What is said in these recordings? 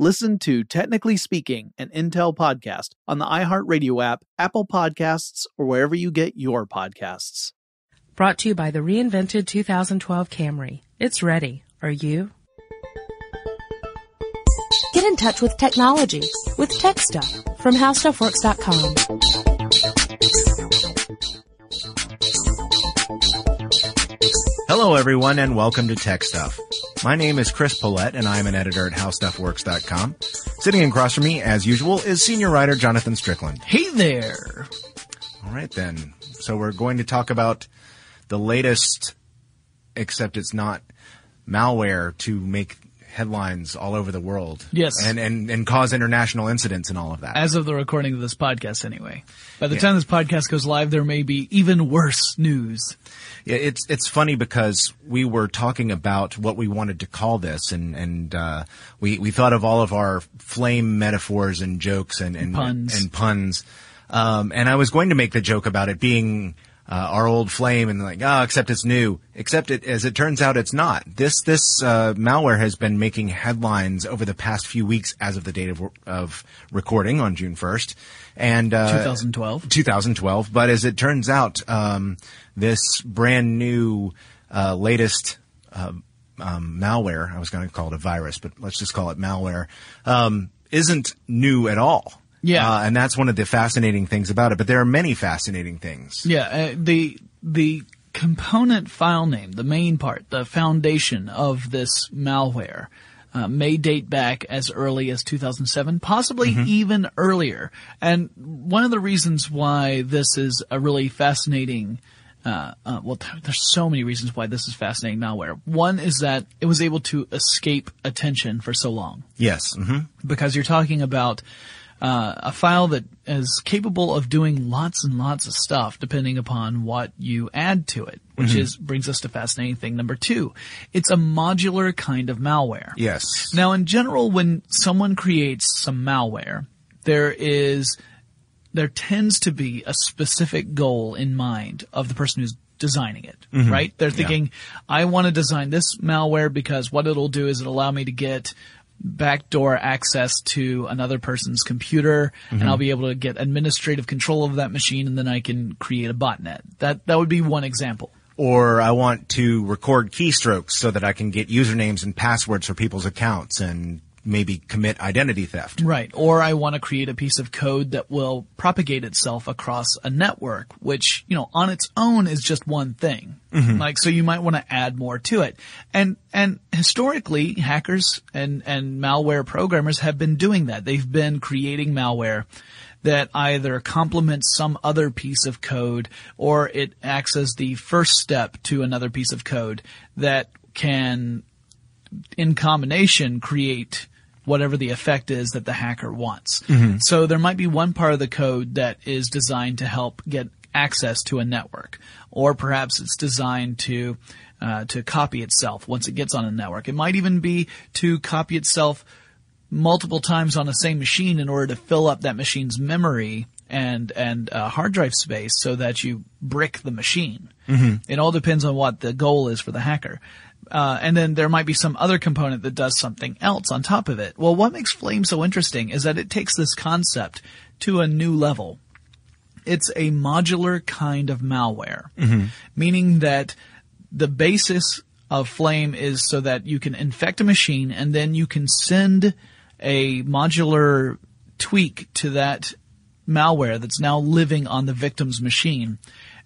Listen to Technically Speaking, an Intel podcast on the iHeartRadio app, Apple Podcasts, or wherever you get your podcasts. Brought to you by the reinvented 2012 Camry. It's ready. Are you? Get in touch with technology with Tech Stuff from HowStuffWorks.com. Hello, everyone, and welcome to Tech Stuff. My name is Chris Pollette, and I'm an editor at HowStuffWorks.com. Sitting across from me, as usual, is senior writer Jonathan Strickland. Hey there. All right, then. So we're going to talk about the latest, except it's not malware to make headlines all over the world. Yes. And, and, and cause international incidents and all of that. As of the recording of this podcast, anyway. By the Yeah. time this podcast goes live, there may be even worse news. Yeah, it's it's funny because we were talking about what we wanted to call this, and and uh, we we thought of all of our flame metaphors and jokes and and Puns. and puns. Um, and I was going to make the joke about it being uh, our old flame, and like, ah, except it's new. Except it, as it turns out, it's not. This this uh, malware has been making headlines over the past few weeks, as of the date of of recording on June first, and uh, 2012. 2012. But as it turns out, um, this brand new, uh, latest, uh, um, malware, I was going to call it a virus, but let's just call it malware, um, isn't new at all. Yeah. Uh, and that's one of the fascinating things about it, but there are many fascinating things. Yeah, uh, the the component file name, the main part, the foundation of this malware, uh, may date back as early as 2007, possibly even earlier. And one of the reasons why this is a really fascinating uh, uh, well, th- there's so many reasons why this is fascinating malware. One is that it was able to escape attention for so long Yes. hmm because you're talking about uh, a file that is capable of doing lots and lots of stuff depending upon what you add to it, which is brings us to fascinating thing number two. It's a modular kind of malware. Yes. Now, in general, when someone creates some malware, there is there tends to be a specific goal in mind of the person who's designing it, right? They're thinking, I want to design this malware because what it'll do is it'll allow me to get backdoor access to another person's computer and I'll mm-hmm. be able to get administrative control of that machine and then I can create a botnet. That, that would be one example. Or I want to record keystrokes so that I can get usernames and passwords for people's accounts and maybe commit identity theft. Right. Or I want to create a piece of code that will propagate itself across a network, which, you know, on its own is just one thing. Mm-hmm. Like, so you might want to add more to it. And, and historically, hackers and, and malware programmers have been doing that. They've been creating malware that either complements some other piece of code or it acts as the first step to another piece of code that can in combination create whatever the effect is that the hacker wants. So there might be one part of the code that is designed to help get access to a network, or perhaps it's designed to uh, to copy itself once it gets on a network. It might even be to copy itself multiple times on the same machine in order to fill up that machine's memory and and uh, hard drive space so that you brick the machine. It all depends on what the goal is for the hacker. Uh, and then there might be some other component that does something else on top of it. Well, what makes Flame so interesting is that it takes this concept to a new level. It's a modular kind of malware, meaning that the basis of Flame is so that you can infect a machine and then you can send a modular tweak to that malware that's now living on the victim's machine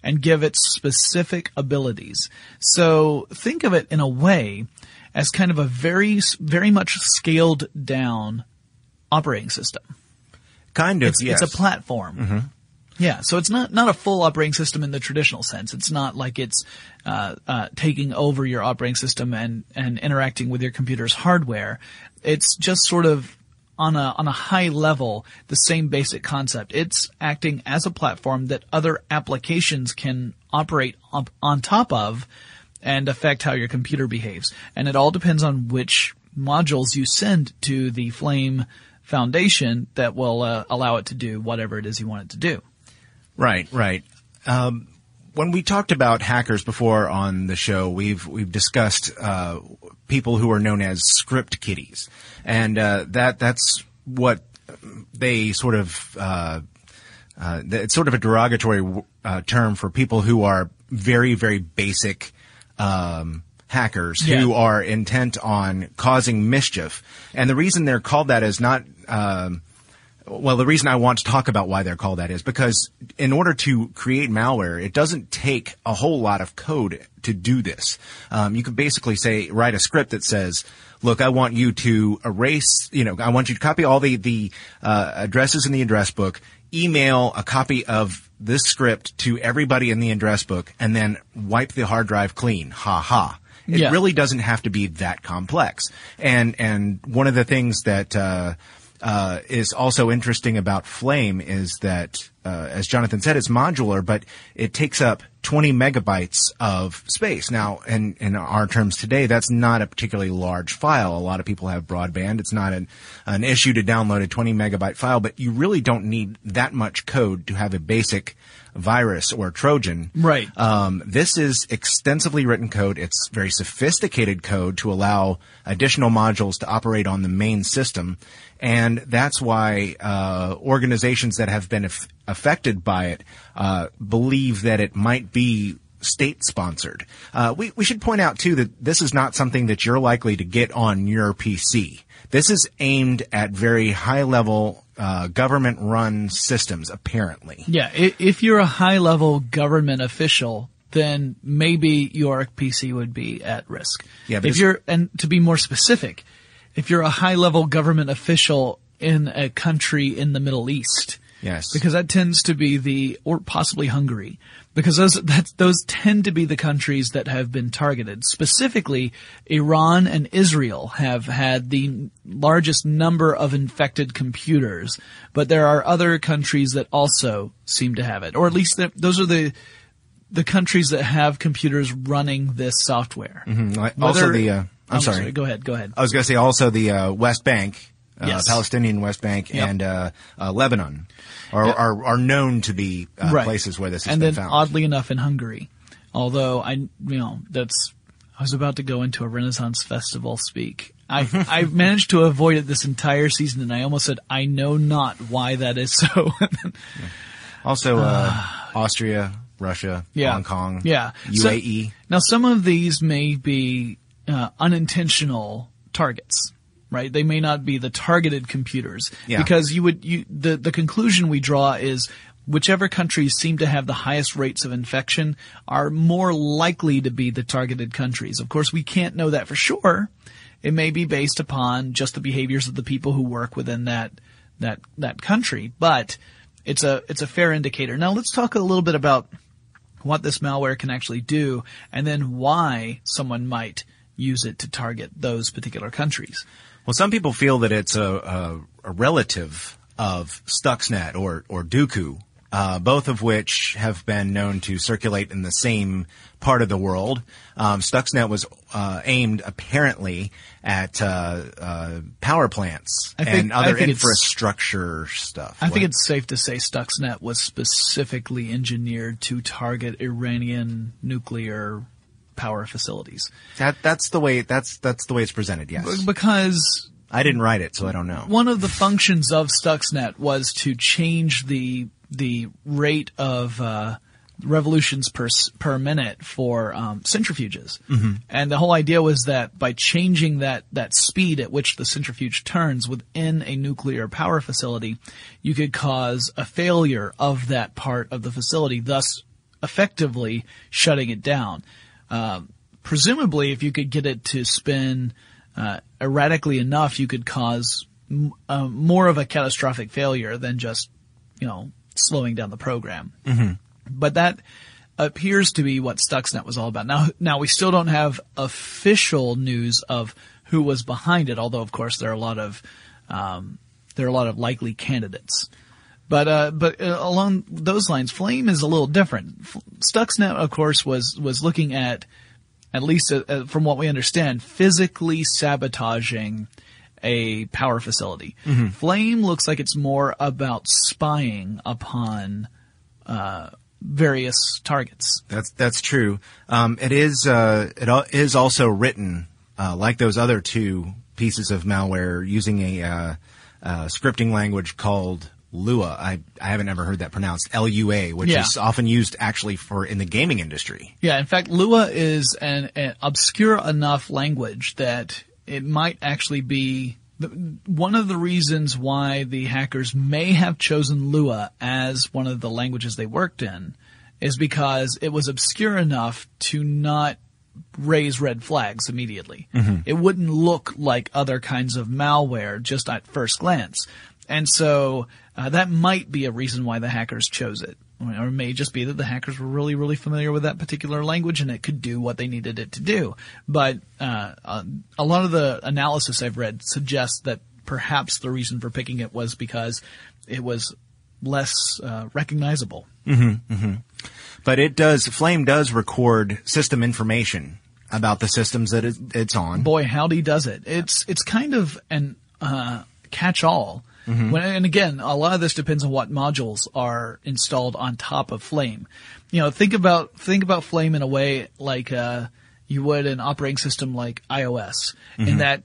and give it specific abilities. So think of it in a way as kind of a very, very much scaled down operating system. Kind of, It's, yes. it's a platform. Yeah, so it's not not a full operating system in the traditional sense. It's not like it's uh, uh, taking over your operating system and and interacting with your computer's hardware. It's just sort of on a on a high level the same basic concept. It's acting as a platform that other applications can operate up on top of and affect how your computer behaves. And it all depends on which modules you send to the Flame Foundation that will uh, allow it to do whatever it is you want it to do. Right, right. Um, when we talked about hackers before on the show, we've we've discussed uh, people who are known as script kiddies, and uh, that that's what they sort of uh, uh, it's sort of a derogatory uh, term for people who are very very basic um, hackers Yeah. who are intent on causing mischief, and the reason they're called that is not. Um, well, the reason I want to talk about why they're called that is because in order to create malware, it doesn't take a whole lot of code to do this. Um, you can basically say, write a script that says, look, I want you to erase, you know, I want you to copy all the, the, uh, addresses in the address book, email a copy of this script to everybody in the address book, and then wipe the hard drive clean. Ha ha. It Yeah. really doesn't have to be that complex. And, and one of the things that, uh, uh, is also interesting about Flame is that, uh, as Jonathan said, it's modular, but it takes up 20 megabytes of space. Now, in, in our terms today, that's not a particularly large file. A lot of people have broadband. It's not an, an issue to download a 20 megabyte file, but you really don't need that much code to have a basic virus or Trojan. Right. Um, this is extensively written code. It's very sophisticated code to allow additional modules to operate on the main system. And that's why uh, organizations that have been aff- affected by it uh, believe that it might be state sponsored. Uh, we, we should point out too that this is not something that you're likely to get on your PC. This is aimed at very high level uh, government run systems, apparently. Yeah, if you're a high level government official, then maybe your PC would be at risk. Yeah, if you're, and to be more specific, if you're a high level government official in a country in the Middle East, Yes. because that tends to be the, or possibly Hungary, because those, that, those tend to be the countries that have been targeted. Specifically, Iran and Israel have had the largest number of infected computers, but there are other countries that also seem to have it, or at least those are the, the countries that have computers running this software. Also Whether- the, uh, I'm, sorry. Go ahead. Go ahead. I was going to say also the uh, West Bank, uh, Yes. Palestinian West Bank, Yep. and uh, uh, Lebanon are, are are known to be uh, Right. places where this has and been then found. oddly enough in Hungary, although I, you know, that's, I was about to go into a Renaissance festival speak. I, I've managed to avoid it this entire season and I almost said, I know not why that is so. Also, uh, Austria, Russia, Yeah. Hong Kong, Yeah. So- UAE. Now, some of these may be uh, unintentional targets, right? They may not be the targeted computers Yeah. because you would you the the conclusion we draw is whichever countries seem to have the highest rates of infection are more likely to be the targeted countries. Of course, we can't know that for sure. It may be based upon just the behaviors of the people who work within that that that country, but it's a it's a fair indicator. Now, let's talk a little bit about what this malware can actually do, and then why someone might use it to target those particular countries. Well, some people feel that it's a, a, a relative of Stuxnet or, or Duqu, uh, both of which have been known to circulate in the same part of the world. Um, Stuxnet was uh, aimed apparently at uh, uh, power plants think- and other I think it's- infrastructure stuff. I think it's safe to say Stuxnet was specifically engineered to target Iranian nuclear power facilities that that's the way that's that's the way it's presented. Yes, because I didn't write it, so I don't know. one of the functions of Stuxnet was to change the the rate of uh, revolutions per per minute for um, centrifuges, and the whole idea was that by changing that that speed at which the centrifuge turns within a nuclear power facility, you could cause a failure of that part of the facility, thus effectively shutting it down. Um, presumably, if you could get it to spin uh, erratically enough, you could cause m- uh, more of a catastrophic failure than just, you know, slowing down the program. Mm-hmm. But that appears to be what Stuxnet was all about. Now, now we still don't have official news of who was behind it, although of course there are a lot of um, there are a lot of likely candidates. But uh, but uh, along those lines, Flame is a little different. F- Stuxnet, of course, was was looking at at least uh, uh, from what we understand, physically sabotaging a power facility. Flame looks like it's more about spying upon uh, various targets. That's that's true. Um, it is uh, it is also written uh, like those other two pieces of malware using a uh, uh, scripting language called Lua. I I haven't ever heard that pronounced L U A, which Yeah. is often used actually for in the gaming industry. Yeah, in fact, Lua is an, an obscure enough language that it might actually be the, one of the reasons why the hackers may have chosen Lua as one of the languages they worked in is because it was obscure enough to not raise red flags immediately. Mm-hmm. It wouldn't look like other kinds of malware just at first glance. And so uh, that might be a reason why the hackers chose it. Or it may just be that the hackers were really, really familiar with that particular language and it could do what they needed it to do. But uh, uh, a lot of the analysis I've read suggests that perhaps the reason for picking it was because it was less uh, recognizable. But it does Flame does record system information about the systems that it, it's on. boy, howdy does it. It's it's kind of an uh, catch-all. When, and again, a lot of this depends on what modules are installed on top of Flame. You know, think about think about Flame in a way like uh, you would an operating system like iOS, in that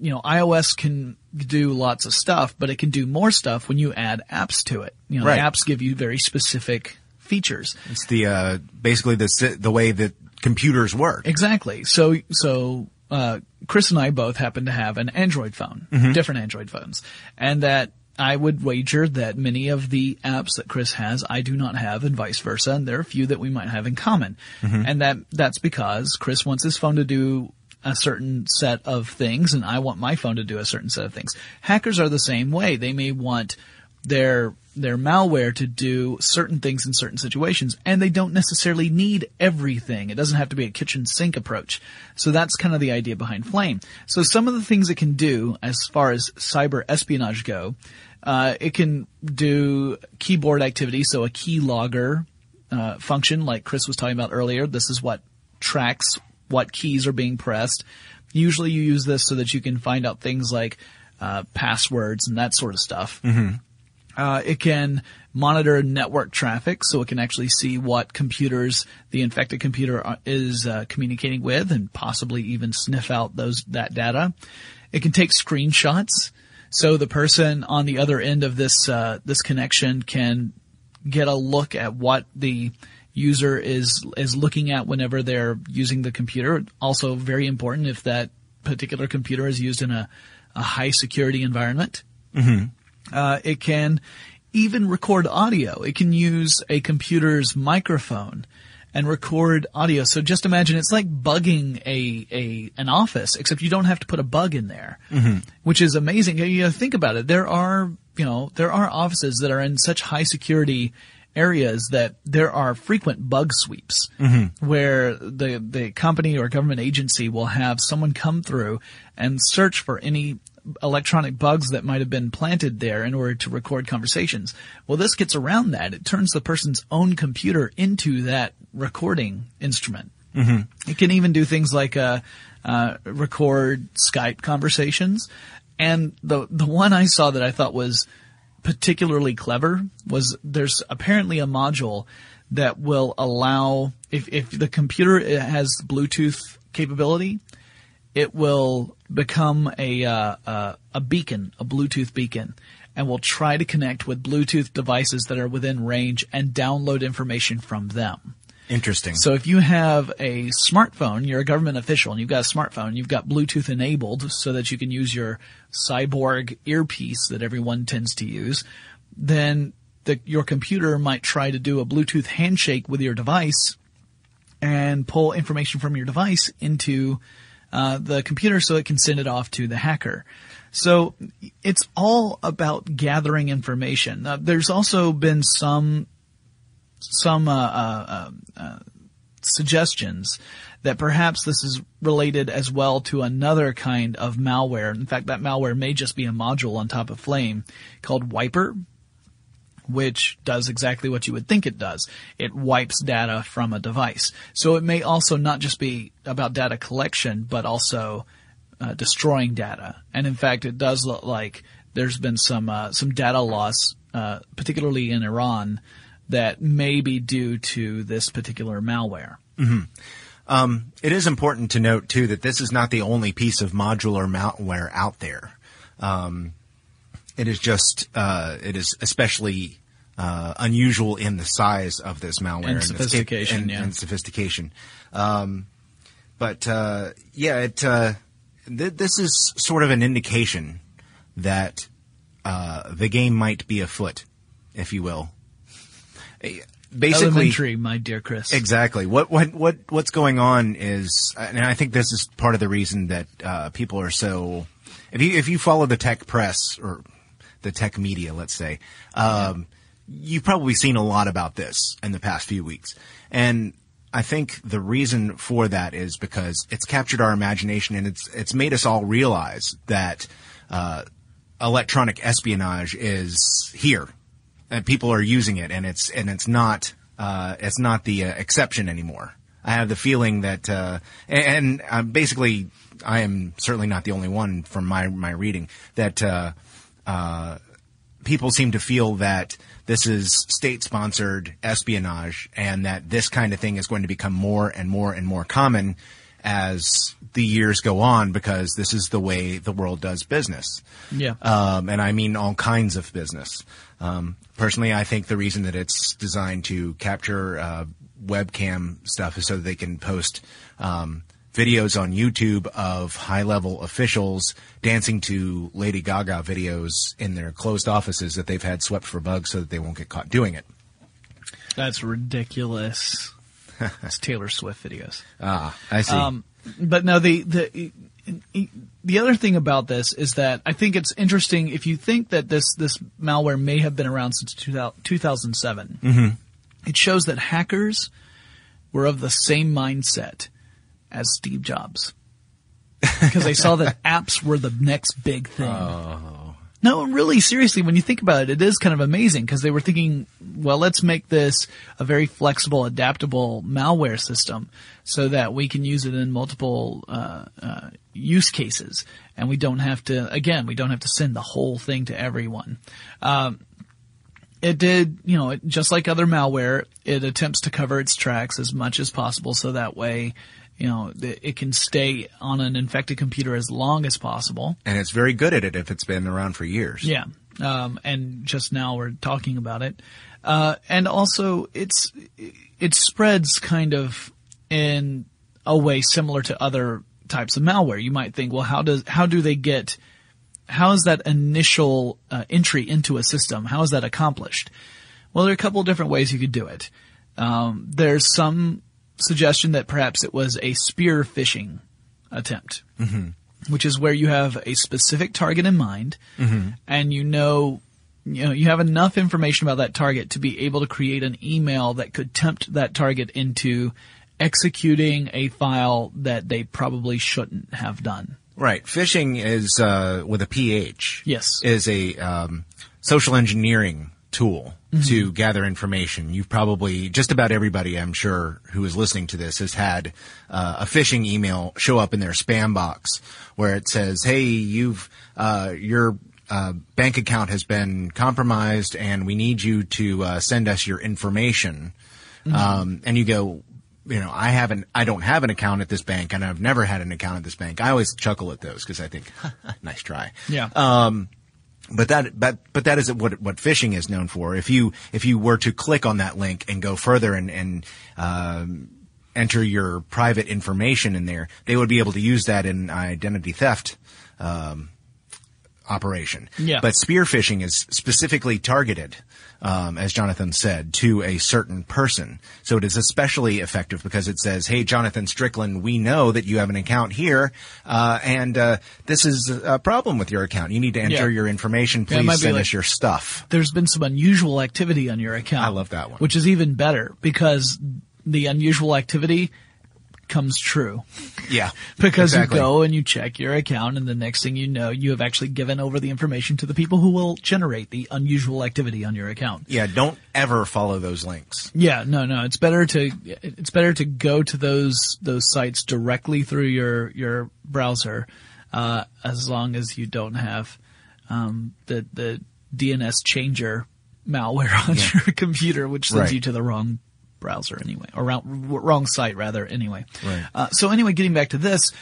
you know iOS can do lots of stuff, but it can do more stuff when you add apps to it. You know, Right. the apps give you very specific features. It's the uh, basically the the way that computers work. Exactly. So, so, uh, Chris and I both happen to have an Android phone, different Android phones, and that I would wager that many of the apps that Chris has, I do not have and vice versa, and there are a few that we might have in common. And that, that's because Chris wants his phone to do a certain set of things and I want my phone to do a certain set of things. Hackers are the same way. They may want their their malware to do certain things in certain situations and they don't necessarily need everything. It doesn't have to be a kitchen sink approach. So that's kind of the idea behind Flame. So some of the things it can do as far as cyber espionage go, uh, it can do keyboard activity, so a key logger uh, function like Chris was talking about earlier. This is what tracks what keys are being pressed. Usually you use this so that you can find out things like uh, passwords and that sort of stuff. Uh, it can monitor network traffic, so it can actually see what computers the infected computer is uh, communicating with, and possibly even sniff out those that data. It can take screenshots. So the person on the other end of this, uh, this connection can get a look at what the user is, is looking at whenever they're using the computer. Also very important if that particular computer is used in a, a high security environment. Uh, it can even record audio. It can use a computer's microphone and record audio. So just imagine it's like bugging a, a an office, except you don't have to put a bug in there, which is amazing. You know, think about it. There are you know there are offices that are in such high security areas that there are frequent bug sweeps where the the company or government agency will have someone come through and search for any electronic bugs that might have been planted there in order to record conversations. Well, this gets around that. It turns the person's own computer into that recording instrument. Mm-hmm. It can even do things like uh, uh, record Skype conversations. And the the one I saw that I thought was particularly clever was there's apparently a module that will allow if if the computer has Bluetooth capability, it will become a uh, uh, a beacon, a Bluetooth beacon, and will try to connect with Bluetooth devices that are within range and download information from them. Interesting. So if you have a smartphone, you're a government official and you've got a smartphone, you've got Bluetooth enabled so that you can use your cyborg earpiece that everyone tends to use, then the, your computer might try to do a Bluetooth handshake with your device and pull information from your device into uh, the computer so it can send it off to the hacker. So it's all about gathering information. Uh, there's also been some some uh, uh, uh, suggestions that perhaps this is related as well to another kind of malware. In fact, that malware may just be a module on top of Flame called Wiper, which does exactly what you would think it does. It wipes data from a device. So it may also not just be about data collection, but also uh, destroying data. And in fact, it does look like there's been some uh, some data loss, uh, particularly in Iran, that may be due to this particular malware. Um, it is important to note too that this is not the only piece of modular malware out there. Um, it is just uh, it is especially uh, unusual in the size of this malware And sophistication, and, yeah. and sophistication. Um, but uh, yeah, it uh, th- this is sort of an indication that uh, the game might be afoot, if you will. Eh, Basically, Elementary, my dear Chris. Exactly. What what what what's going on is, and I think this is part of the reason that uh, people are so. If you if you follow the tech press or the tech media, let's say, um, you've probably seen a lot about this in the past few weeks, and I think the reason for that is because it's captured our imagination and it's it's made us all realize that uh, electronic espionage is here and people are using it, and it's and it's not uh, it's not the uh, exception anymore. I have the feeling that, uh, and, and uh, basically, I am certainly not the only one from my my reading that uh, uh, people seem to feel that this is state sponsored espionage, and that this kind of thing is going to become more and more and more common as the years go on because this is the way the world does business Yeah. um, and I mean all kinds of business. Um, personally, I think the reason that it's designed to capture uh, webcam stuff is so that they can post um, videos on YouTube of high-level officials dancing to Lady Gaga videos in their closed offices that they've had swept for bugs, so that they won't get caught doing it. That's ridiculous. it's Taylor Swift videos. Ah, I see. Um, but no, the the the other thing about this is that I think it's interesting if you think that this this malware may have been around since 2000, 2007. It shows that hackers were of the same mindset as Steve Jobs because they saw that apps were the next big thing. No, really, seriously, when you think about it, it is kind of amazing because they were thinking, well, let's make this a very flexible, adaptable malware system so that we can use it in multiple uh, uh, use cases, and we don't have to. Again, we don't have to send the whole thing to everyone. Um, It did, you know, it, just like other malware, it attempts to cover its tracks as much as possible so that way, you know, it can stay on an infected computer as long as possible. And it's very good at it if it's been around for years. Yeah. Um, and just now we're talking about it. Uh, and also it's, it spreads kind of in a way similar to other types of malware. You might think, well, how does, how do they get, how is that initial uh, entry into a system? How is that accomplished? Well, there are a couple of different ways you could do it. Um, there's some suggestion that perhaps it was a spear phishing attempt, mm-hmm. which is where you have a specific target in mind, mm-hmm. and you know, you know, you have enough information about that target to be able to create an email that could tempt that target into executing a file that they probably shouldn't have done. Right. Phishing is uh, with a PH. Yes. Is a um, social engineering tool mm-hmm. to gather information. You've probably just about everybody, I'm sure, who is listening to this has had uh, a phishing email show up in their spam box where it says, "Hey, you've uh, your uh, bank account has been compromised, and we need you to uh, send us your information." Mm-hmm. Um, and you go, you know, I haven't, I don't have an account at this bank and I've never had an account at this bank. I always chuckle at those because I think, nice try. Yeah. Um, but that, but, but that is what, what phishing is known for. If you, if you were to click on that link and go further and, and, um, enter your private information in there, they would be able to use that in identity theft, um, operation. Yeah. But spear phishing is specifically targeted um, as Jonathan said, to a certain person. So it is especially effective because it says, "Hey, Jonathan Strickland, we know that you have an account here, uh, and uh, this is a problem with your account. You need to enter Yeah. your information. Please be send like- us your stuff." There's been some unusual activity on your account. I love that one. Which is even better because the unusual activity comes true. Yeah, Because exactly. you go and you check your account and the next thing you know, you have actually given over the information to the people who will generate the unusual activity on your account. Yeah, don't ever follow those links. Yeah, no, no, it's better to, it's better to go to those, those sites directly through your, your browser, uh, as long as you don't have, um, the, the DNS changer malware on your computer, which sends Right. you to the wrong browser anyway, or wrong, wrong site rather anyway. Right. Uh, so anyway, getting back to this,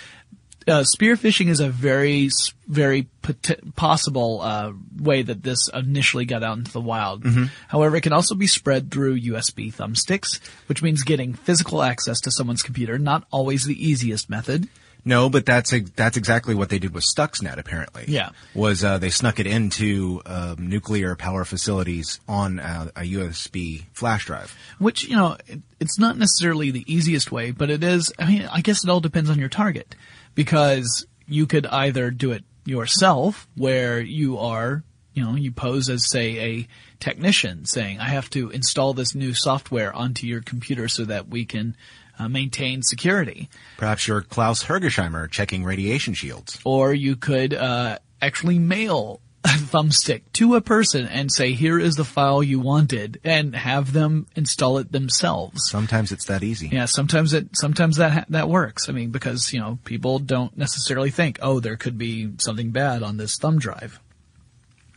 uh, spear phishing is a very, very pot- possible uh, way that this initially got out into the wild. However, it can also be spread through USB thumbsticks, which means getting physical access to someone's computer. Not always the easiest method. No, but that's that's exactly what they did with Stuxnet. Apparently, Yeah. was uh, they snuck it into um, nuclear power facilities on a, a USB flash drive. Which, you know, it, it's not necessarily the easiest way, but it is, I mean, I guess it all depends on your target. Because you could either do it yourself, where you are, you know, you pose as, say, a technician saying, I have to install this new software onto your computer so that we can uh, maintain security. Perhaps you're Klaus Hergesheimer checking radiation shields. Or you could, uh, actually mail a thumbstick to a person and say, here is the file you wanted and have them install it themselves. Sometimes it's that easy. Yeah, sometimes it sometimes that ha- that works. I mean, because you know people don't necessarily think, oh, there could be something bad on this thumb drive.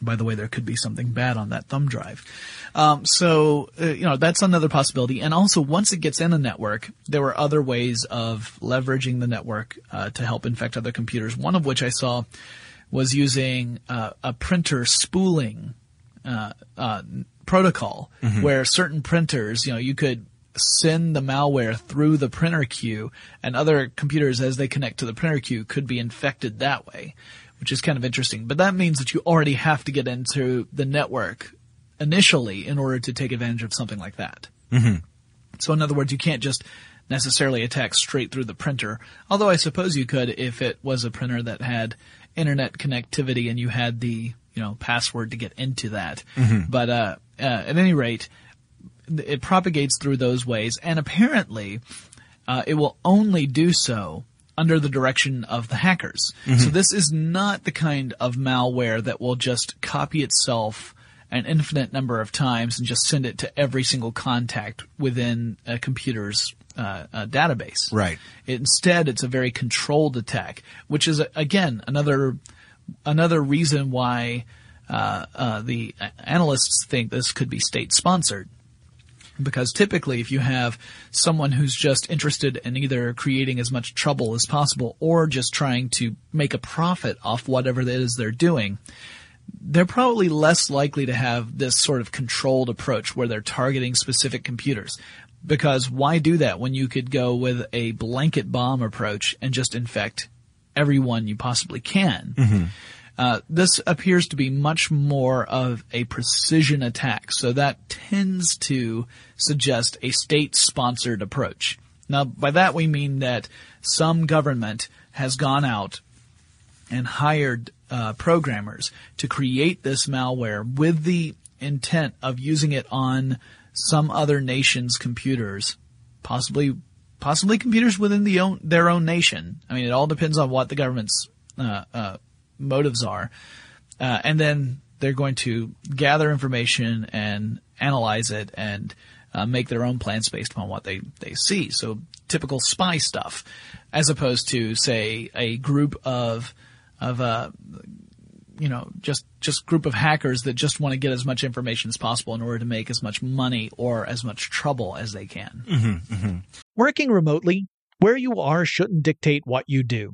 By the way, there could be something bad on that thumb drive. Um, so uh, you know that's another possibility. And also, once it gets in a network, there were other ways of leveraging the network uh, to help infect other computers. One of which I saw was using uh, a printer spooling uh, uh, protocol where certain printers, you know, you could send the malware through the printer queue and other computers as they connect to the printer queue could be infected that way, which is kind of interesting. But that means that you already have to get into the network initially in order to take advantage of something like that. So in other words, you can't just necessarily attack straight through the printer. Although I suppose you could if it was a printer that had internet connectivity and you had the, you know, password to get into that. But, uh, uh, at any rate, it propagates through those ways and apparently, uh, it will only do so under the direction of the hackers. So this is not the kind of malware that will just copy itself an infinite number of times and just send it to every single contact within a computer's uh, uh, database. Right. Instead, it's a very controlled attack, which is again another another reason why uh, uh, the analysts think this could be state sponsored. Because typically, if you have someone who's just interested in either creating as much trouble as possible or just trying to make a profit off whatever it is they're doing, they're probably less likely to have this sort of controlled approach where they're targeting specific computers. Because why do that when you could go with a blanket bomb approach and just infect everyone you possibly can? Mm-hmm. Uh, this appears to be much more of a precision attack, so that tends to suggest a state-sponsored approach. Now, by that we mean that some government has gone out and hired uh, programmers to create this malware with the intent of using it on some other nation's computers, possibly possibly computers within the own, their own nation. I mean, it all depends on what the government's uh, uh, motives are, uh, and then they're going to gather information and analyze it and uh, make their own plans based upon what they they see. So typical spy stuff, as opposed to say a group of of uh, you know just just group of hackers that just want to get as much information as possible in order to make as much money or as much trouble as they can. Working remotely, where you are shouldn't dictate what you do.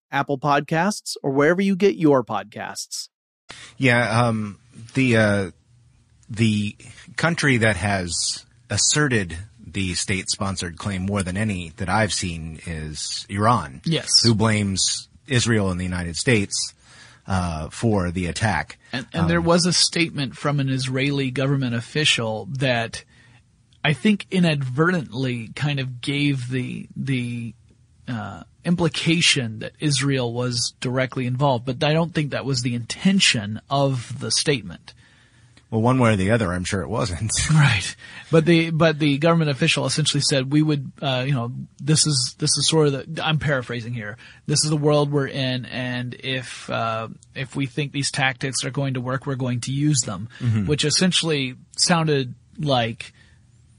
Apple Podcasts, or wherever you get your podcasts. Yeah, um, the uh, the country that has asserted the state-sponsored claim more than any that I've seen is Iran. Yes. who blames Israel and the United States uh, for the attack. And, and there was a statement from an Israeli government official that I think inadvertently kind of gave the the uh, implication that Israel was directly involved, but I don't think that was the intention of the statement. Well, one way or the other, I'm sure it wasn't. Right. But the but the government official essentially said we would uh, you know this is this is sort of the I'm paraphrasing here. This is the world we're in, and if uh, if we think these tactics are going to work, we're going to use them, which essentially sounded like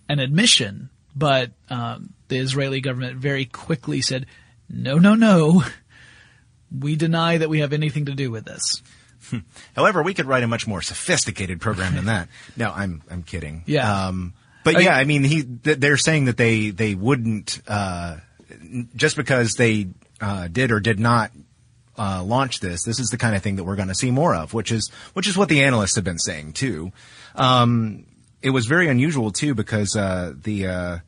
an admission. But um, the Israeli government very quickly said, no, no, no. We deny that we have anything to do with this. However, we could write a much more sophisticated program than that. No, I'm I'm kidding. Yeah. Um, but yeah, I mean, he they're saying that they they wouldn't uh, just because they uh, did or did not uh, launch this. This is the kind of thing that we're going to see more of, which is which is what the analysts have been saying too. Um, it was very unusual too because uh, the uh,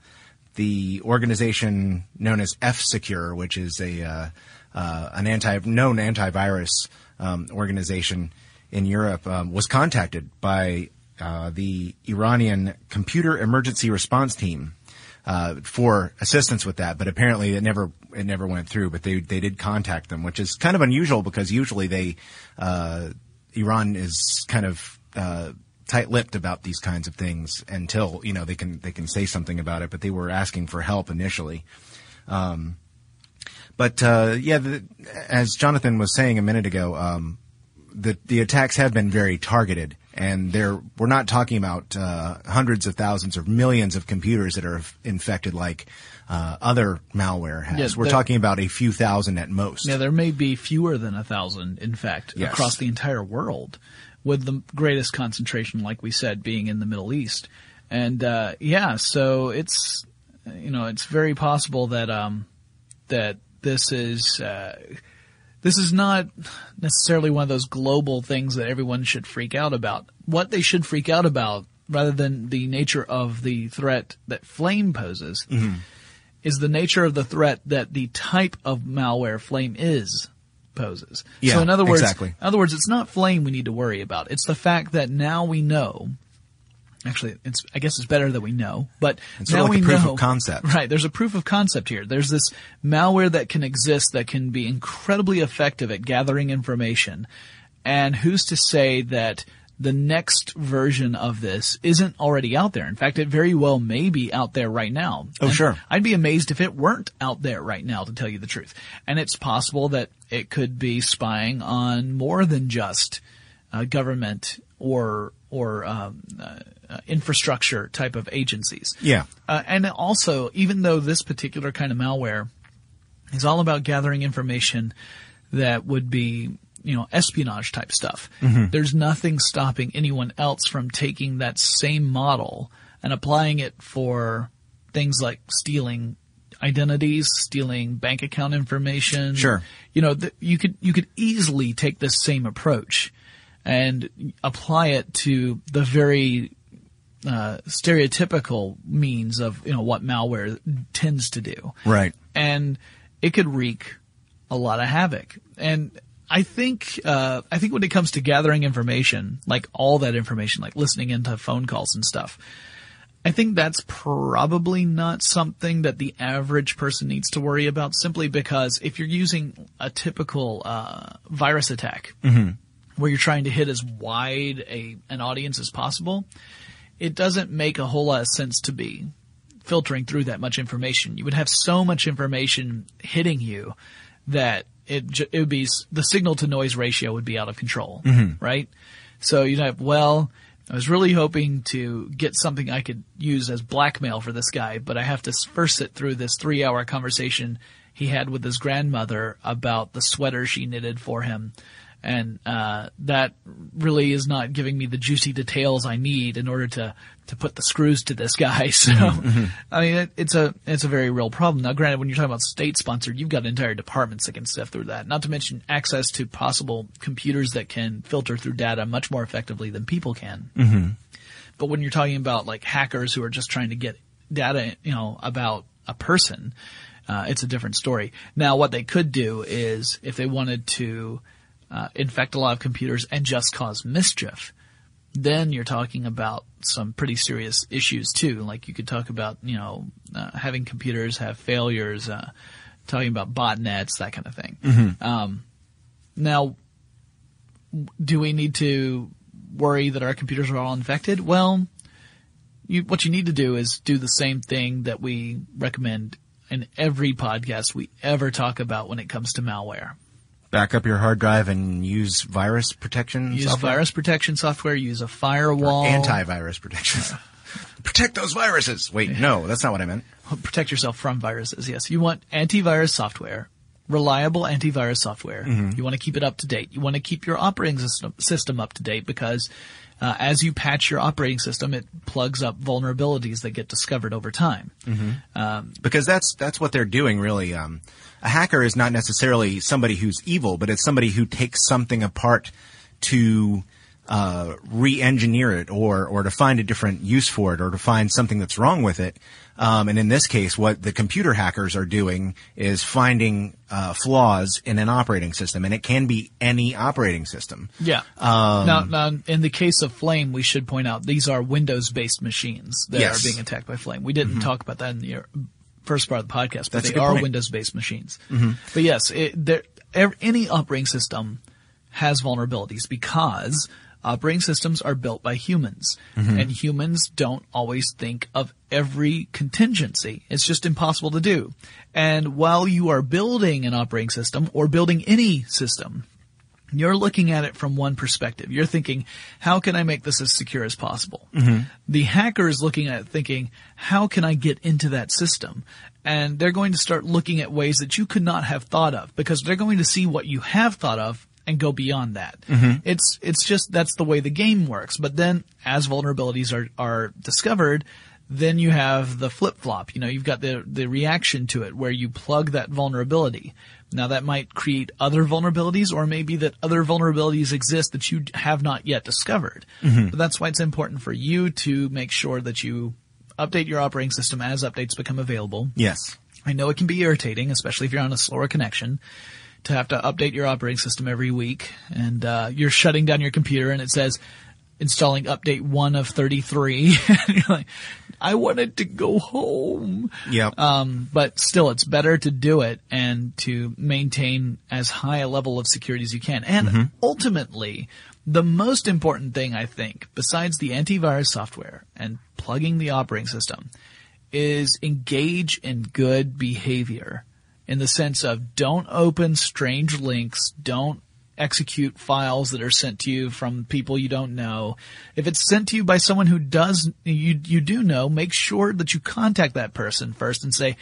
the organization known as F Secure, which is a uh, uh, an anti known antivirus um, organization in Europe, um, was contacted by uh, the Iranian Computer Emergency Response Team uh, for assistance with that, but apparently it never it never went through. But they they did contact them, which is kind of unusual because usually they uh, Iran is kind of uh, tight-lipped about these kinds of things until you know they can they can say something about it. But they were asking for help initially. Um, but uh, yeah, the, as Jonathan was saying a minute ago, um, the the attacks have been very targeted, and they're we're not talking about uh, hundreds of thousands or millions of computers that are infected like uh, other malware has. Yeah, we're talking about a few thousand at most. Yeah, there may be fewer than a thousand, in fact, Yes. across the entire world, with the greatest concentration, like we said, being in the Middle East. And uh, yeah, so it's you know it's very possible that um, that this is uh, this is not necessarily one of those global things that everyone should freak out about. What they should freak out about, rather than the nature of the threat that Flame poses, is the nature of the threat that the type of malware Flame is poses. Yeah, so in other words, exactly. in other words, it's not Flame we need to worry about. It's the fact that now we know. Actually, it's I guess it's better that we know, but It's sort now of like we a proof of concept. Right, there's a proof of concept here. There's this malware that can exist that can be incredibly effective at gathering information. And who's to say that the next version of this isn't already out there? In fact, it very well may be out there right now. Oh, And sure. I'd be amazed if it weren't out there right now, to tell you the truth. And it's possible that it could be spying on more than just uh, government or or um, uh, uh, infrastructure type of agencies. Yeah. Uh, and also, even though this particular kind of malware is all about gathering information that would be, you know, espionage type stuff, there's nothing stopping anyone else from taking that same model and applying it for things like stealing identities, stealing bank account information. Sure. You know, th- you could you could easily take this same approach and apply it to the very uh, stereotypical means of you know what malware tends to do, Right. and it could wreak a lot of havoc. And I think uh, I think when it comes to gathering information, like all that information, like listening into phone calls and stuff, I think that's probably not something that the average person needs to worry about. Simply because if you're using a typical uh, virus attack, where you're trying to hit as wide a an audience as possible, it doesn't make a whole lot of sense to be filtering through that much information. You would have so much information hitting you that it it would be the signal to noise ratio would be out of control, right? So you'd have well. I was really hoping to get something I could use as blackmail for this guy, but I have to first sit through this three hour conversation he had with his grandmother about the sweater she knitted for him. And, uh, that really is not giving me the juicy details I need in order to, to put the screws to this guy. So, I mean, it, it's a, it's a very real problem. Now, granted, when you're talking about state sponsored, you've got entire departments that can sift through that. Not to mention access to possible computers that can filter through data much more effectively than people can. But when you're talking about like hackers who are just trying to get data, you know, about a person, uh, it's a different story. Now, what they could do is if they wanted to uh, infect a lot of computers and just cause mischief, then you're talking about some pretty serious issues too. Like you could talk about, you know, uh, having computers have failures, uh, talking about botnets, that kind of thing. Um, now, do we need to worry that our computers are all infected? Well, you, what you need to do is do the same thing that we recommend in every podcast we ever talk about when it comes to malware. Back up your hard drive and use virus protection. Use software? virus protection software, use a Or firewall. antivirus protection. Protect those viruses. Wait, no, that's not what I meant. protect yourself from viruses. Yes, you want antivirus software, reliable antivirus software. You want to keep it up to date. You want to keep your operating system, system up to date because uh, as you patch your operating system, it plugs up vulnerabilities that get discovered over time. because that's that's what they're doing really um, a hacker is not necessarily somebody who's evil but it's somebody who takes something apart to uh, re-engineer it or or to find a different use for it or to find something that's wrong with it um, and in this case what the computer hackers are doing is finding uh, flaws in an operating system and it can be any operating system Yeah. now, now, in the case of Flame, we should point out these are Windows-based machines that Yes. are being attacked by Flame. We didn't talk about that in the first part of the podcast, but That's they are point. Windows-based machines. Mm-hmm. But yes, it, any operating system has vulnerabilities because operating systems are built by humans, mm-hmm. and humans don't always think of every contingency. It's just impossible to do. And while you are building an operating system or building any system, you're looking at it from one perspective. You're thinking, how can I make this as secure as possible? Mm-hmm. The hacker is looking at it thinking, how can I get into that system? And they're going to start looking at ways that you could not have thought of because they're going to see what you have thought of and go beyond that. Mm-hmm. It's, it's just, that's the way the game works. But then as vulnerabilities are, are discovered, then you have the flip flop. You know, you've got the, the reaction to it where you plug that vulnerability. Now that might create other vulnerabilities or maybe that other vulnerabilities exist that you have not yet discovered. But that's why it's important for you to make sure that you update your operating system as updates become available. yes I know it can be irritating, especially if you're on a slower connection, to have to update your operating system every week and uh, you're shutting down your computer and it says installing update one of 33. and you're like, I wanted to go home. yep Um, but still, it's better to do it and to maintain as high a level of security as you can. And ultimately, the most important thing I think, besides the antivirus software and plugging the operating system, is engage in good behavior in the sense of don't open strange links, don't execute files that are sent to you from people you don't know. If it's sent to you by someone who does you you do know, make sure that you contact that person first and say,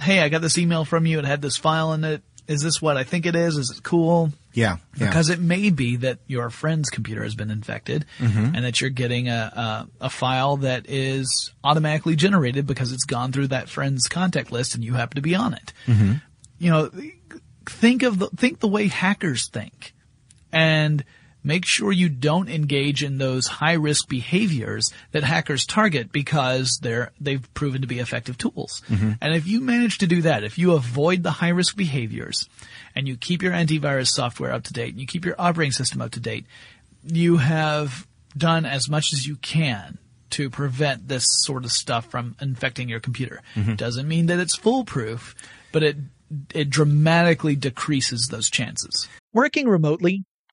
"Hey, I got this email from you. It had this file in it. Is this what I think it is? Is it cool?" yeah, yeah. Because it may be that your friend's computer has been infected mm-hmm. and that you're getting a, a, a file that is automatically generated because it's gone through that friend's contact list and you happen to be on it. Mm-hmm. You know, think of the, think the way hackers think and make sure you don't engage in those high risk behaviors that hackers target because they're they've proven to be effective tools. Mm-hmm. And if you manage to do that, if you avoid the high risk behaviors and you keep your antivirus software up to date and you keep your operating system up to date, you have done as much as you can to prevent this sort of stuff from infecting your computer. Mm-hmm. Doesn't mean that it's foolproof, but it it dramatically decreases those chances. Working remotely,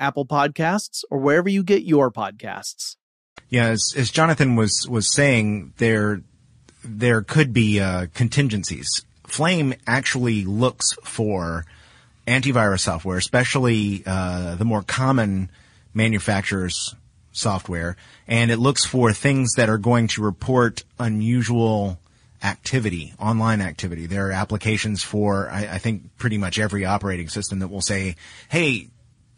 Apple Podcasts, or wherever you get your podcasts. Yeah, as, as Jonathan was was saying, there there could be uh, contingencies. Flame actually looks for antivirus software, especially uh, the more common manufacturers' software, and it looks for things that are going to report unusual activity, online activity. There are applications for, I, I think, pretty much every operating system that will say, hey,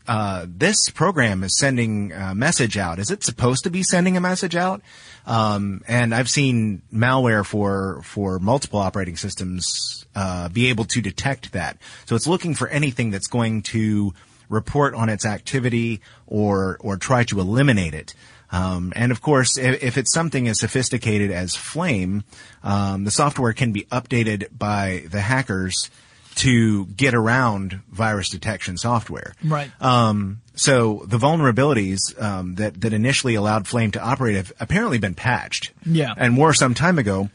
uh, this program is sending a message out. Is it supposed to be sending a message out? Um, and I've seen malware for for multiple operating systems uh, be able to detect that. So it's looking for anything that's going to report on its activity or or try to eliminate it. Um, and of course, if, if, it's something as sophisticated as Flame, um, the software can be updated by the hackers to get around virus detection software. Right. Um, so the vulnerabilities um, that that initially allowed Flame to operate have apparently been patched. Yeah. And were some time ago.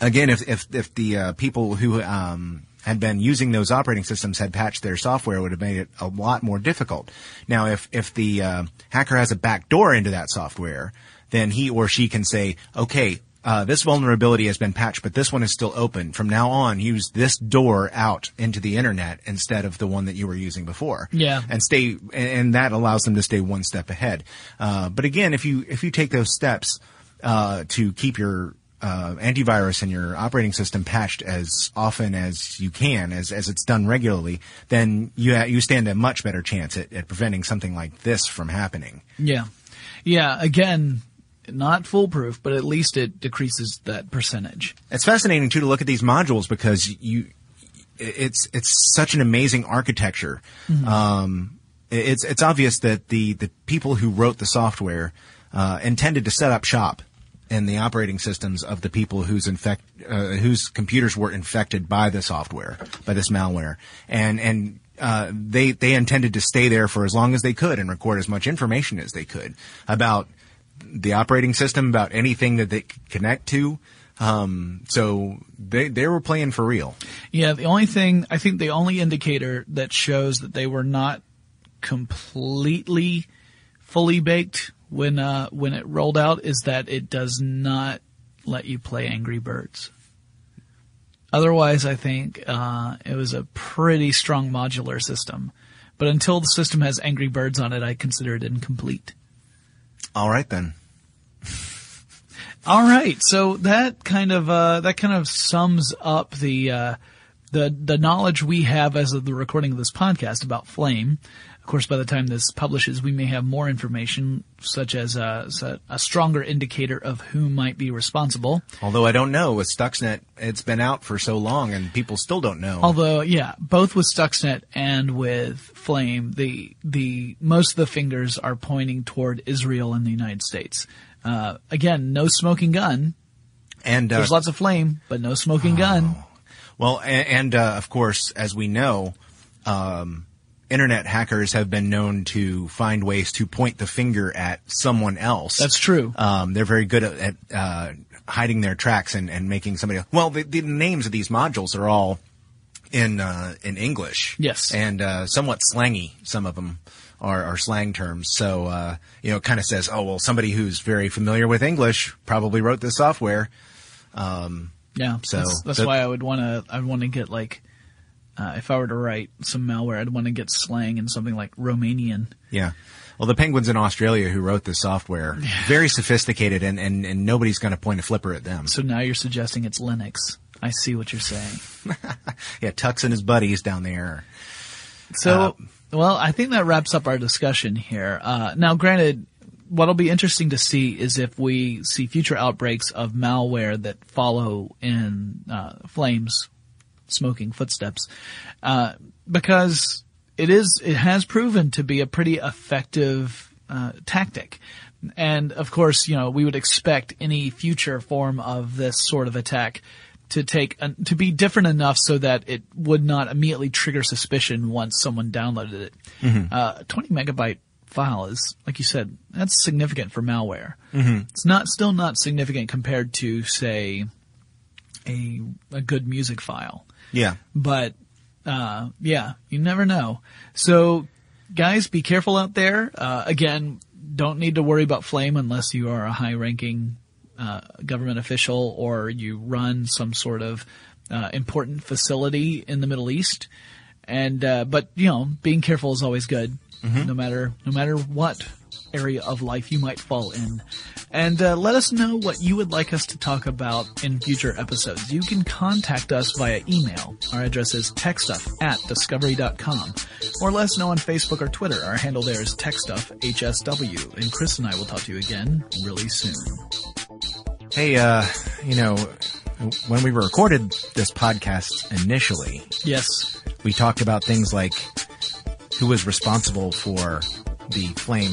Again, if if if the uh, people who um, had been using those operating systems had patched their software, it would have made it a lot more difficult. Now, if if the uh, hacker has a backdoor into that software, then he or she can say, okay, uh, this vulnerability has been patched, but this one is still open. From now on, use this door out into the internet instead of the one that you were using before. Yeah. And stay, and that allows them to stay one step ahead. Uh, but again, if you, if you take those steps, uh, to keep your, uh, antivirus and your operating system patched as often as you can, as, as it's done regularly, then you, you stand a much better chance at, at preventing something like this from happening. Yeah. Yeah. Again, not foolproof, but at least it decreases that percentage. It's fascinating too to look at these modules because you, it's it's such an amazing architecture. Mm-hmm. Um, it's it's obvious that the the people who wrote the software uh, intended to set up shop in the operating systems of the people whose infect uh, whose computers were infected by the software by this malware, and and uh, they they intended to stay there for as long as they could and record as much information as they could about the operating system, about anything that they could connect to. Um, so they they were playing for real. Yeah, the only thing I think the only indicator that shows that they were not completely fully baked when uh, when it rolled out is that it does not let you play Angry Birds. Otherwise, I think uh, it was a pretty strong modular system. But until the system has Angry Birds on it, I consider it incomplete. All right then. All right, so that kind of uh, that kind of sums up the uh, the the knowledge we have as of the recording of this podcast about Flame. Of course, by the time this publishes, we may have more information, such as a, a stronger indicator of who might be responsible. Although I don't know with Stuxnet, it's been out for so long, and people still don't know. Although, yeah, both with Stuxnet and with Flame, the the most of the fingers are pointing toward Israel and the United States. Uh, again, no smoking gun. And uh, there's lots of flame, but no smoking oh. gun. Well, and, and uh, of course, as we know, um, internet hackers have been known to find ways to point the finger at someone else. That's true. Um, they're very good at, at uh, hiding their tracks and, and making somebody. Well, the, the, names of these modules are all in uh, in English. Yes, and uh, somewhat slangy. Some of them are, are slang terms. So uh, you know, it kind of says, oh well, somebody who's very familiar with English probably wrote this software. Um, yeah, so that's, that's why I would want to. I would want to get like uh, if I were to write some malware, I'd want to get slang in something like Romanian. Yeah. Well, the penguins in Australia who wrote this software, very sophisticated, and, and, and nobody's going to point a flipper at them. So now you're suggesting it's Linux. I see what you're saying. yeah, Tux and his buddies down there. So, uh, well, I think that wraps up our discussion here. Uh, now, granted, what'll be interesting to see is if we see future outbreaks of malware that follow in uh, Flame's smoking footsteps, uh, because it is it has proven to be a pretty effective uh, tactic. And of course, you know, we would expect any future form of this sort of attack to take to be different enough so that it would not immediately trigger suspicion once someone downloaded it. Mm-hmm. Uh, 20 megabyte file is, like you said, that's significant for malware. Mm-hmm. It's not still not significant compared to say a a good music file. Yeah. But, uh, yeah, you never know. So, guys, be careful out there. Uh, again, don't need to worry about Flame unless you are a high ranking, uh, government official or you run some sort of, uh, important facility in the Middle East. And, uh, but, you know, being careful is always good. Mm-hmm. No matter, no matter what area of life you might fall in. And uh, let us know what you would like us to talk about in future episodes. You can contact us via email. Our address is techstuff at discovery.com. Or let us know on Facebook or Twitter. Our handle there is techstuffhsw. And Chris and I will talk to you again really soon. Hey, uh, you know, when we recorded this podcast initially, yes, we talked about things like who was responsible for the flame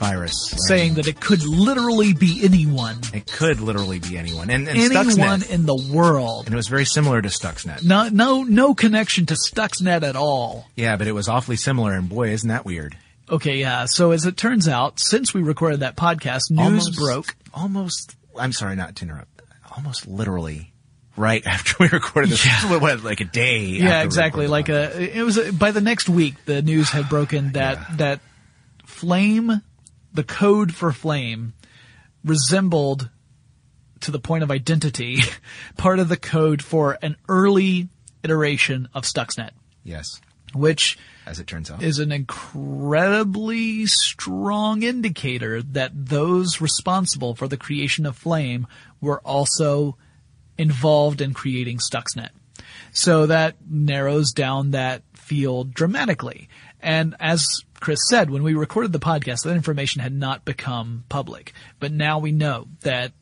virus. Saying that it could literally be anyone. It could literally be anyone. And, and anyone Stuxnet, in the world. And it was very similar to Stuxnet. No, no, no connection to Stuxnet at all. Yeah, but it was awfully similar and boy, isn't that weird. Okay, yeah. So as it turns out, since we recorded that podcast, news almost, broke. Almost, I'm sorry not to interrupt, almost literally right after we recorded this. Yeah. What, like a day? Yeah, exactly. Like a, it was a, by the next week, the news had broken that yeah. that Flame, the code for Flame, resembled to the point of identity part of the code for an early iteration of Stuxnet. Yes. Which, as it turns out, is an incredibly strong indicator that those responsible for the creation of Flame were also involved in creating Stuxnet. So that narrows down that field dramatically. And as Chris said, when we recorded the podcast, that information had not become public. But now we know that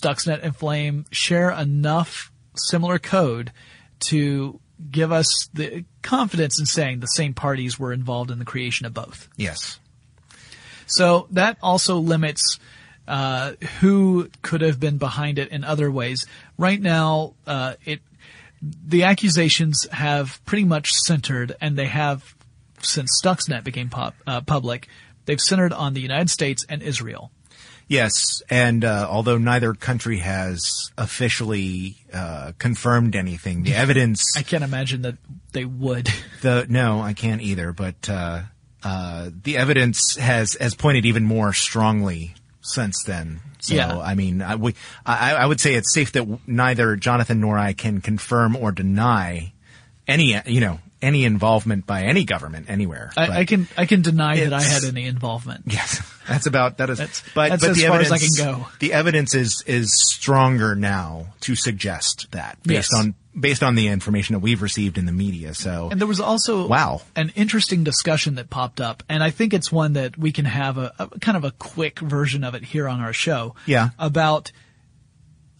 Stuxnet and Flame share enough similar code to give us the confidence in saying the same parties were involved in the creation of both. Yes. So that also limits uh, who could have been behind it in other ways. Right now, uh, it the accusations have pretty much centered, and they have since Stuxnet became pop, uh, public. They've centered on the United States and Israel. Yes, and uh, although neither country has officially uh, confirmed anything, the evidence. I can't imagine that they would. The no, I can't either. But uh, uh, the evidence has has pointed even more strongly since then. So, Yeah. I mean, I, we, I, I would say it's safe that neither Jonathan nor I can confirm or deny any, you know, any involvement by any government anywhere. I, I can I can deny that I had any involvement. Yes, that's about that is. That's- but that's but as the far as I can go. The evidence is is stronger now to suggest that based Yes. on based on the information that we've received in the media. So And there was also Wow. an interesting discussion that popped up, and I think it's one that we can have a, a kind of a quick version of it here on our show. Yeah. About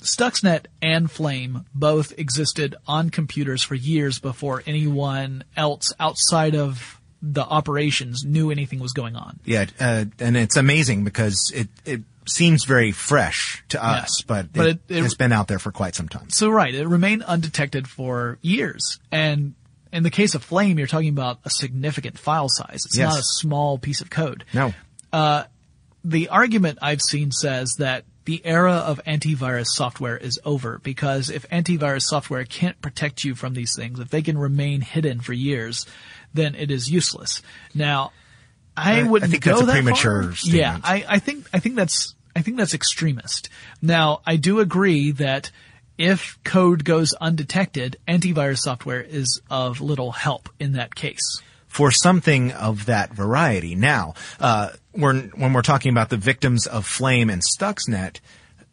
Stuxnet and Flame both existed on computers for years before anyone else outside of the operations knew anything was going on. yeah, uh, and it's amazing because it it seems very fresh to Yeah. us, but, But it, it- it- has been out there for quite some time. So right, it remained undetected for years. And in the case of Flame, you're talking about a significant file size. It's Yes. not a small piece of code. No, the argument I've seen says that the era of antivirus software is over because if antivirus software can't protect you from these things, if they can remain hidden for years, then it is useless. Now, I I- I wouldn't think go that's a that premature far. statement. Yeah, I, I think I think that's I think that's extremist. Now, I do agree that if code goes undetected, antivirus software is of little help in that case. For something of that variety. Now, uh, when, when we're talking about the victims of Flame and Stuxnet,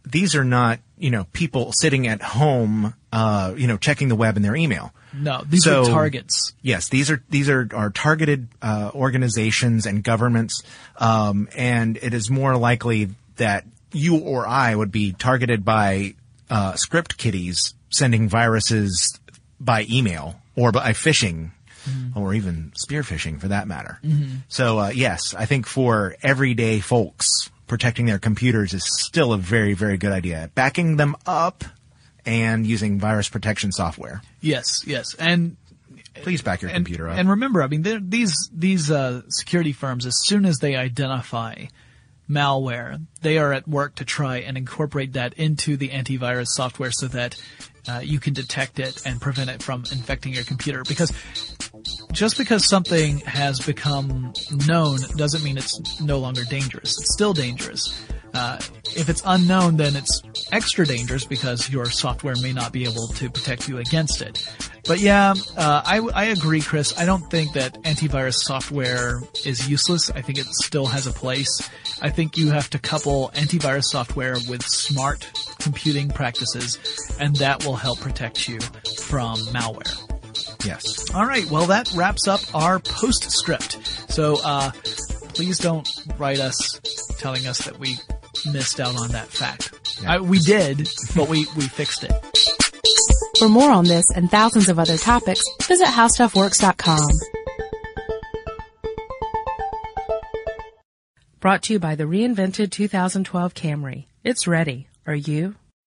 these are not, you know, people sitting at home, uh, you know, checking the web in their email. No, these So- are targets. Yes, these are these are, are targeted uh, organizations and governments, um, and it is more likely that you or I would be targeted by uh, script kiddies sending viruses by email or by phishing, or even spearphishing for that matter. So uh, yes, I think for everyday folks, protecting their computers is still a very very good idea. Backing them up and using virus protection software. Yes, yes. And Please back your and, computer up. And remember, I mean, these these uh, security firms, as soon as they identify malware, they are at work to try and incorporate that into the antivirus software so that uh, you can detect it and prevent it from infecting your computer. Because just because something has become known doesn't mean it's no longer dangerous. It's still dangerous. Uh, if it's unknown, then it's extra dangerous because your software may not be able to protect you against it. But yeah, uh, I, I agree, Chris. I don't think that antivirus software is useless. I think it still has a place. I think you have to couple antivirus software with smart computing practices, and that will help protect you from malware. Yes. All right. Well, that wraps up our postscript. So, uh, please don't write us telling us that we missed out on that fact. Yeah. I, we did, but we, we fixed it. For more on this and thousands of other topics, visit howstuffworks.com. Brought to you by the reinvented 2012 Camry. It's ready. Are you?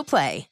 Play.